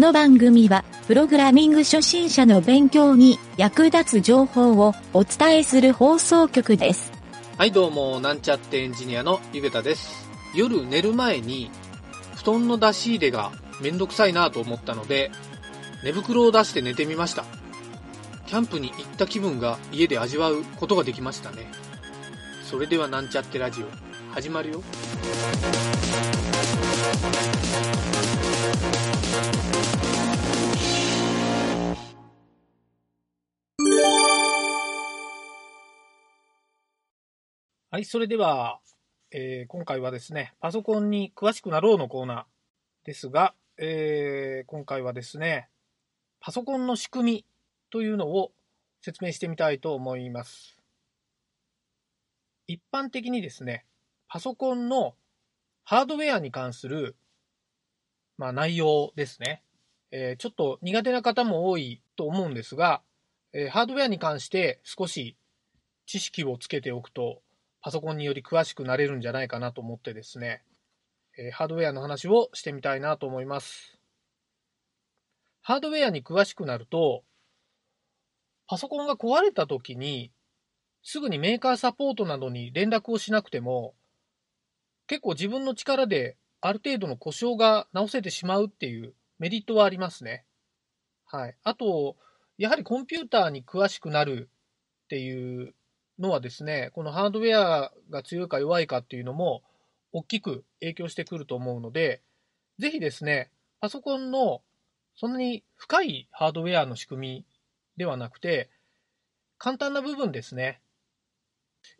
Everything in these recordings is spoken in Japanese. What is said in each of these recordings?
この番組は、プログラミング初心者の勉強に役立つ情報をお伝えする放送局です。はい、どうも、なんちゃってエンジニアのゆげたです。夜寝る前に、布団の出し入れがめんどくさいなと思ったので、寝袋を出して寝てみました。キャンプに行った気分が家で味わうことができましたね。それではなんちゃってラジオ、始まるよ。はい、それでは、えー今回はですね、パソコンに詳しくなろうのコーナーですが、えー今回はですね、パソコンの仕組みというのを説明してみたいと思います。一般的にですね、パソコンのハードウェアに関する、まあ、内容ですね。えーちょっと苦手な方も多いと思うんですが、えーハードウェアに関して少し知識をつけておくと、パソコンにより詳しくなれるんじゃないかなと思ってですね、えーハードウェアの話をしてみたいなと思います。ハードウェアに詳しくなると、パソコンが壊れた時に、すぐにメーカーサポートなどに連絡をしなくても、結構自分の力である程度の故障が直せてしまうっていうメリットはありますね。はい。あと、やはりコンピューターに詳しくなるっていうのはですね、このハードウェアが強いか弱いかっていうのも大きく影響してくると思うので、ぜひですね、パソコンのそんなに深いハードウェアの仕組みではなくて、簡単な部分ですね。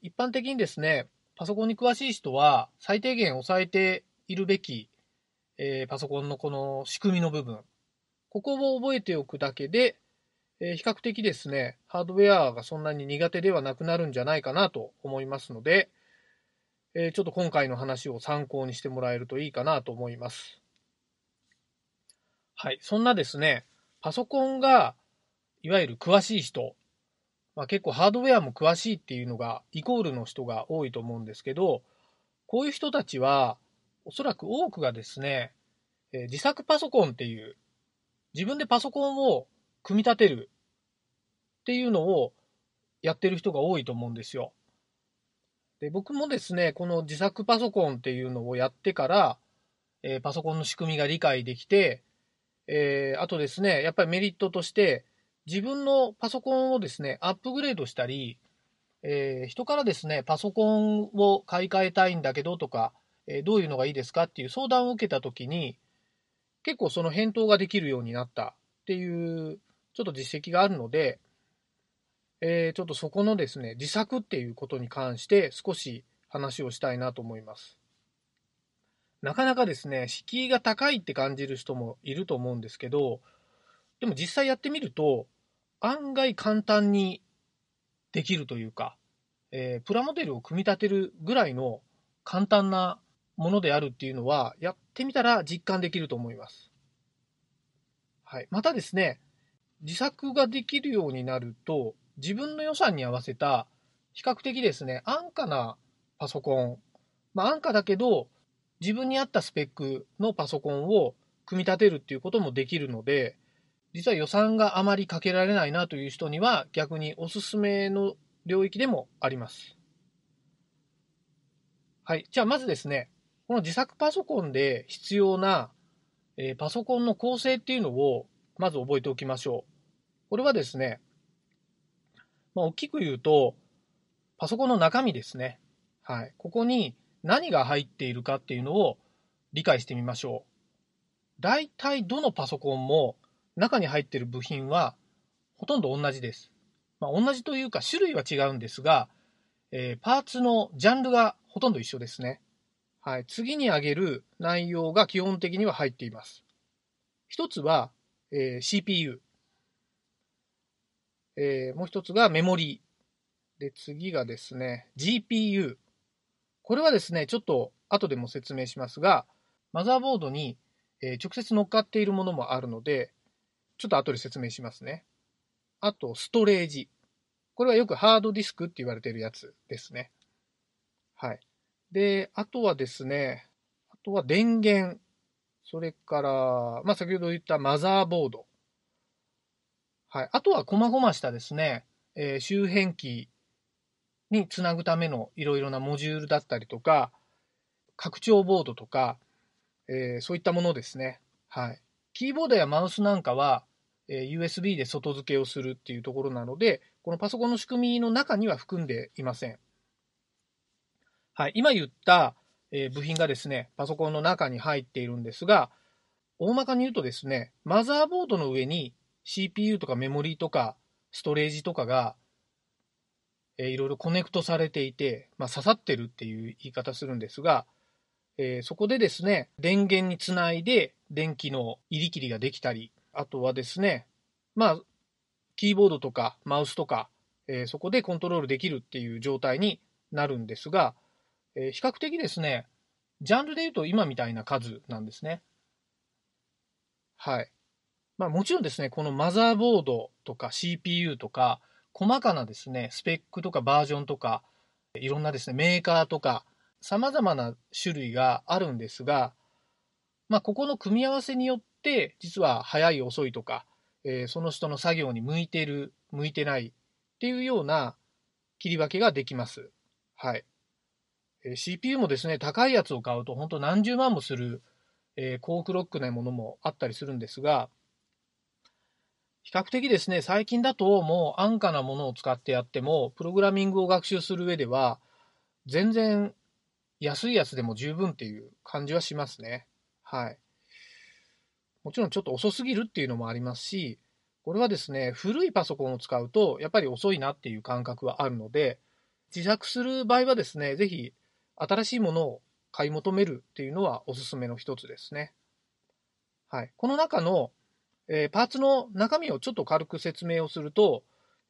一般的にですね、パソコンに詳しい人は最低限押さえているべき、えーパソコンのこの仕組みの部分、ここを覚えておくだけで、えー比較的ですね、ハードウェアがそんなに苦手ではなくなるんじゃないかなと思いますので、えーちょっと今回の話を参考にしてもらえるといいかなと思います。はい。そんなですね、パソコンがいわゆる詳しい人、まあ、結構ハードウェアも詳しいっていうのがイコールの人が多いと思うんですけど、こういう人たちはおそらく多くがですね、えー自作パソコンっていう自分でパソコンを組み立てるっていうのをやってる人が多いと思うんですよ。で僕もですね、この自作パソコンっていうのをやってから、えーパソコンの仕組みが理解できて、えーあとですね、やっぱりメリットとして、自分のパソコンをですね、アップグレードしたり、えー人からですね、パソコンを買い替えたいんだけどとか、えどういうのがいいですかっていう相談を受けたときに、結構その返答ができるようになったっていう、ちょっと実績があるので、えーちょっとそこのですね、自作っていうことに関して少し話をしたいなと思います。なかなかですね、敷居が高いって感じる人もいると思うんですけど、でも実際やってみると、案外簡単にできるというか、えープラモデルを組み立てるぐらいの簡単なものであるっていうのは、やってみたら実感できると思います。はい。またですね、自作ができるようになると、自分の予算に合わせた、比較的ですね、安価なパソコン、まあ安価だけど、自分に合ったスペックのパソコンを組み立てるっていうこともできるので、実は予算があまりかけられないなという人には逆におすすめの領域でもあります。はい。じゃあまずですね、この自作パソコンで必要な、えーパソコンの構成っていうのをまず覚えておきましょう。これはですね、まあ、大きく言うと、パソコンの中身ですね。はい。ここに何が入っているかっていうのを理解してみましょう。大体どのパソコンも中に入っている部品はほとんど同じです。まあ、同じというか種類は違うんですが、えーパーツのジャンルがほとんど一緒ですね。はい。次に挙げる内容が基本的には入っています。一つは、えー CPU。えーもう一つがメモリー。で、次がですね、GPU。これはですね、ちょっと後でも説明しますが、マザーボードに、えー直接乗っかっているものもあるので、ちょっと後で説明しますね。あと、ストレージ。これはよくハードディスクって言われているやつですね。はい。で、あとはですね、あとは電源。それから、まあ、先ほど言ったマザーボード。はい。あとは、細々したですね、えー、周辺機につなぐためのいろいろなモジュールだったりとか、拡張ボードとか、えー、そういったものですね。はい。キーボードやマウスなんかは、えー、USB で外付けをするっていうところなので、このパソコンの仕組みの中には含んでいません。はい。今言った、え、部品がですね、パソコンの中に入っているんですが、大まかに言うとですね、マザーボードの上に CPU とかメモリーとかストレージとかが、えー、いろいろコネクトされていて、まあ、刺さってるっていう言い方するんですが、えー、そこでですね、電源につないで電気の入り切りができたり、あとはですね、まあ、キーボードとかマウスとか、えー、そこでコントロールできるっていう状態になるんですが、えー、比較的ですね、ジャンルで言うと今みたいな数なんですね。はい。まあもちろんですね、このマザーボードとか CPU とか、細かなですね、スペックとかバージョンとか、いろんなですね、メーカーとか、様々な種類があるんですが、まあここの組み合わせによって、実は早い遅いとか、えー、その人の作業に向いてる、向いてないっていうような切り分けができます。はい。えー CPU もですね、高いやつを買うと本当何十万もする、えー、高クロックなものもあったりするんですが、比較的ですね、最近だともう安価なものを使ってやっても、プログラミングを学習する上では、全然安いやつでも十分っていう感じはしますね。はい。もちろんちょっと遅すぎるっていうのもありますし、これはですね、古いパソコンを使うと、やっぱり遅いなっていう感覚はあるので、自作する場合はですね、ぜひ新しいものを買い求めるっていうのはおすすめの一つですね。はい。この中の、えー、パーツの中身をちょっと軽く説明をすると、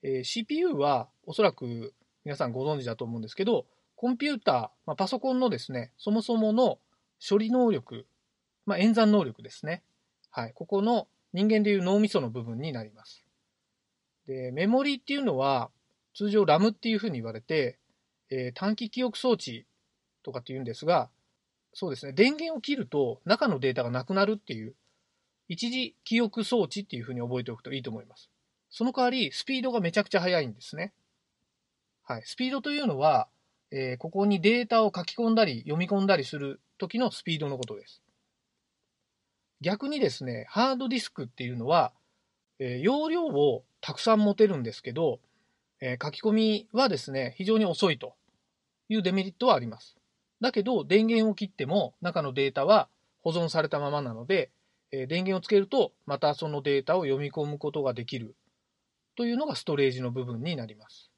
えー、CPU はおそらく皆さんご存知だと思うんですけど、コンピューター、まあ、パソコンのですね、そもそもの処理能力、まあ、演算能力ですね。はい。ここの人間でいう脳みその部分になります。で、メモリーっていうのは、通常 RAM っていうふうに言われて、えー、短期記憶装置とかって言うんですが、そうですね、電源を切ると中のデータがなくなるっていう、一時記憶装置っていうふうに覚えておくといいと思います。その代わり、スピードがめちゃくちゃ速いんですね。はい。スピードというのは、えー、ここにデータを書き込んだり読み込んだりする時のスピードのことです。逆にですね、ハードディスクっていうのは、えー、容量をたくさん持てるんですけど、えー、書き込みはですね、非常に遅いというデメリットはあります。だけど、電源を切っても中のデータは保存されたままなので、え電源をつけるとまたそのデータを読み込むことができるというのがストレージの部分になります。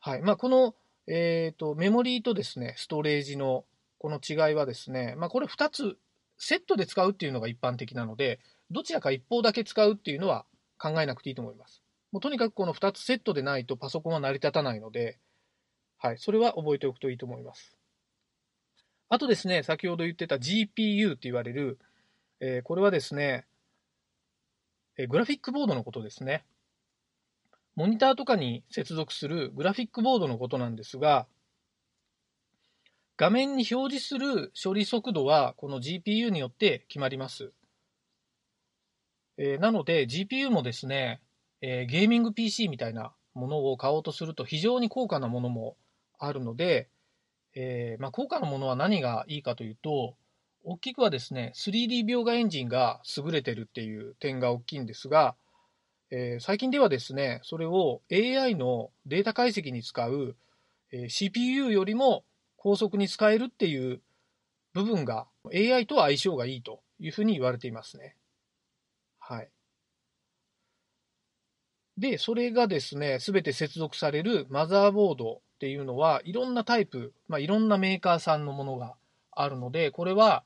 はい。まあ、この、えっ、ー、と、メモリーとですね、ストレージのこの違いはですね、まあ、これ2つセットで使うっていうのが一般的なので、どちらか一方だけ使うっていうのは考えなくていいと思います。もうとにかくこの2つセットでないとパソコンは成り立たないので、はい、それは覚えておくといいと思います。あとですね、先ほど言ってた GPU って言われる、えー、これはですね、えー、グラフィックボードのことですね。モニターとかに接続するグラフィックボードのことなんですが、画面に表示する処理速度はこの GPU によって決まります。えー、なので GPU もですね、えー、ゲーミング PC みたいなものを買おうとすると非常に高価なものもあるので、えー、まあ、高価なものは何がいいかというと、大きくはですね、3D 描画エンジンが優れてるっていう点が大きいんですが、えー、最近ではですね、それを AI のデータ解析に使う、えー、CPU よりも高速に使えるっていう部分が AI と相性がいいというふうに言われていますね。はい。で、それがですね、すべて接続されるマザーボードっていうのは、いろんなタイプ、まあ、いろんなメーカーさんのものがあるので、これは、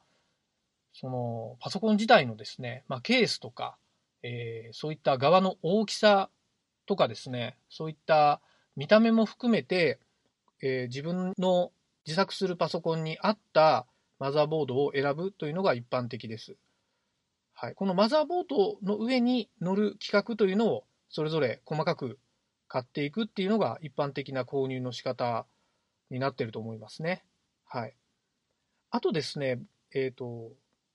その、パソコン自体のですね、まあ、ケースとか、えー、そういった側の大きさとかですね、そういった見た目も含めて、えー、自分の自作するパソコンに合ったマザーボードを選ぶというのが一般的です。はい、このマザーボードの上に乗る規格というのをそれぞれ細かく買っていくっていうのが一般的な購入の仕方になってると思いますね。はい。あとですね、えっ、と、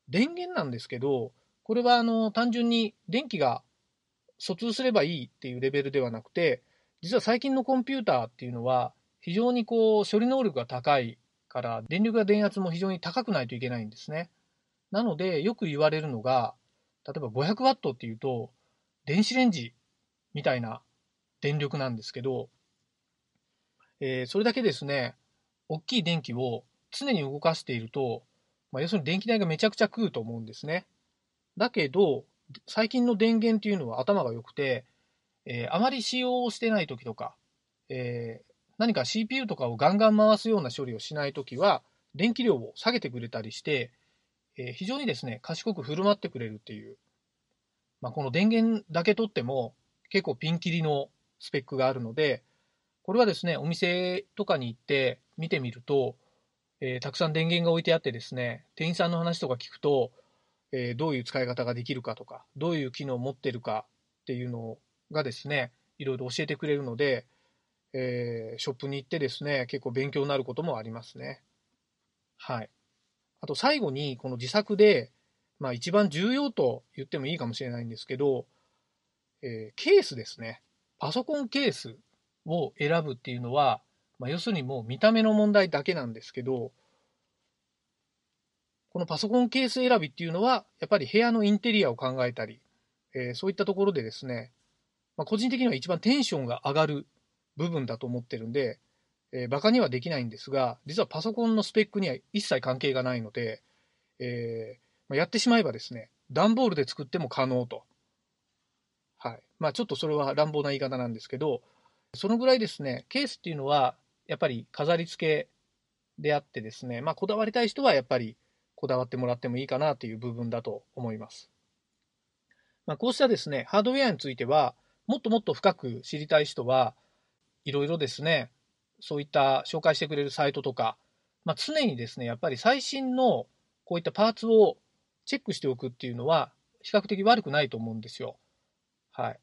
電源なんですけど、これはあの、単純に電気が疎通すればいいっていうレベルではなくて、実は最近のコンピューターっていうのは、非常にこう、処理能力が高いから、電力や電圧も非常に高くないといけないんですね。なので、よく言われるのが、例えば500ワットっていうと、電子レンジみたいな電力なんですけど、えー、それだけですね、大きい電気を常に動かしていると、まあ、要するに電気代がめちゃくちゃ食うと思うんですね。だけど、最近の電源っていうのは頭が良くて、えー、あまり使用をしてない時とか、えー、何か CPU とかをガンガン回すような処理をしない時は、電気量を下げてくれたりして、えー、非常にですね、賢く振る舞ってくれるっていう。まあ、この電源だけ取っても結構ピンキリのスペックがあるので、これはですね、お店とかに行って見てみると、えー、たくさん電源が置いてあってですね、店員さんの話とか聞くと、えー、どういう使い方ができるかとか、どういう機能を持ってるかっていうのがですね、いろいろ教えてくれるので、えー、ショップに行ってですね、結構勉強になることもありますね。はい。あと最後に、この自作で、まあ一番重要と言ってもいいかもしれないんですけど、えー、ケースですね。パソコンケースを選ぶっていうのは、まあ、要するにもう見た目の問題だけなんですけど、このパソコンケース選びっていうのは、やっぱり部屋のインテリアを考えたり、えー、そういったところでですね、まあ、個人的には一番テンションが上がる部分だと思ってるんで、えー、バカにはできないんですが、実はパソコンのスペックには一切関係がないので、えー、まあ、やってしまえばですね、段ボールで作っても可能と。まあちょっとそれは乱暴な言い方なんですけど、そのぐらいですね、ケースっていうのは、やっぱり飾り付けであってですね、まあこだわりたい人はやっぱりこだわってもらってもいいかなという部分だと思います。まあこうしたですね、ハードウェアについては、もっともっと深く知りたい人は、いろいろですね、そういった紹介してくれるサイトとか、まあ、常にですね、やっぱり最新のこういったパーツをチェックしておくっていうのは、比較的悪くないと思うんですよ。はい。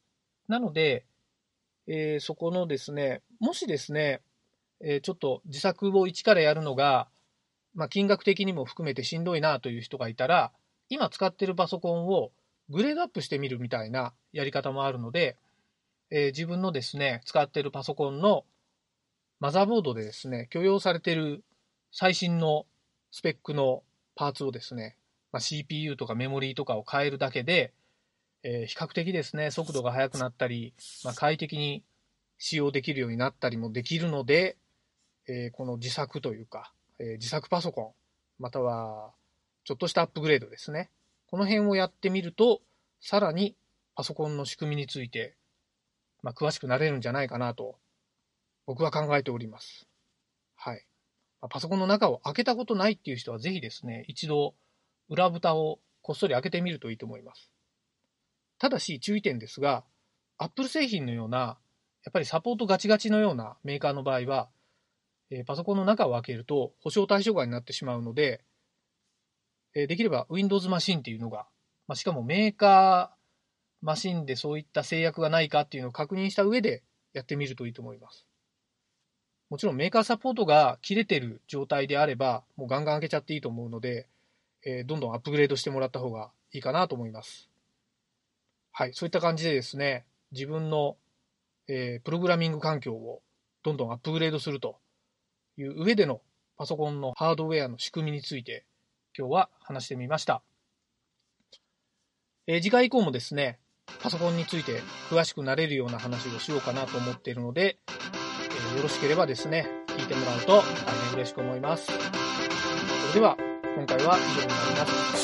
なので、えー、そこのですね、もしですね、えー、ちょっと自作を一からやるのが、まあ、金額的にも含めてしんどいなという人がいたら、今使ってるパソコンをグレードアップしてみるみたいなやり方もあるので、えー、自分のですね、使ってるパソコンのマザーボードでですね、許容されてる最新のスペックのパーツをですね、まあ、CPU とかメモリーとかを変えるだけで、えー、比較的ですね、速度が速くなったり、まあ、快適に使用できるようになったりもできるので、えー、この自作というか、えー、自作パソコン、またはちょっとしたアップグレードですね。この辺をやってみると、さらにパソコンの仕組みについてまあ、詳しくなれるんじゃないかなと、僕は考えております。はい。ま、パソコンの中を開けたことないっていう人は、ぜひですね、一度、裏蓋をこっそり開けてみるといいと思います。ただし、注意点ですが、Apple 製品のような、やっぱりサポートガチガチのようなメーカーの場合は、えー、パソコンの中を開けると保証対象外になってしまうので、えー、できれば Windows マシンっていうのが、まあ、しかもメーカーマシンでそういった制約がないかっていうのを確認した上でやってみるといいと思います。もちろんメーカーサポートが切れてる状態であれば、もうガンガン開けちゃっていいと思うので、えー、どんどんアップグレードしてもらった方がいいかなと思います。はい、そういった感じでですね、自分の、えー、プログラミング環境をどんどんアップグレードするという上でのパソコンのハードウェアの仕組みについて今日は話してみました。えー、次回以降もですね、パソコンについて詳しくなれるような話をしようかなと思っているので、えー、よろしければですね、聞いてもらうと大変嬉しく思います。それでは、今回は以上になります。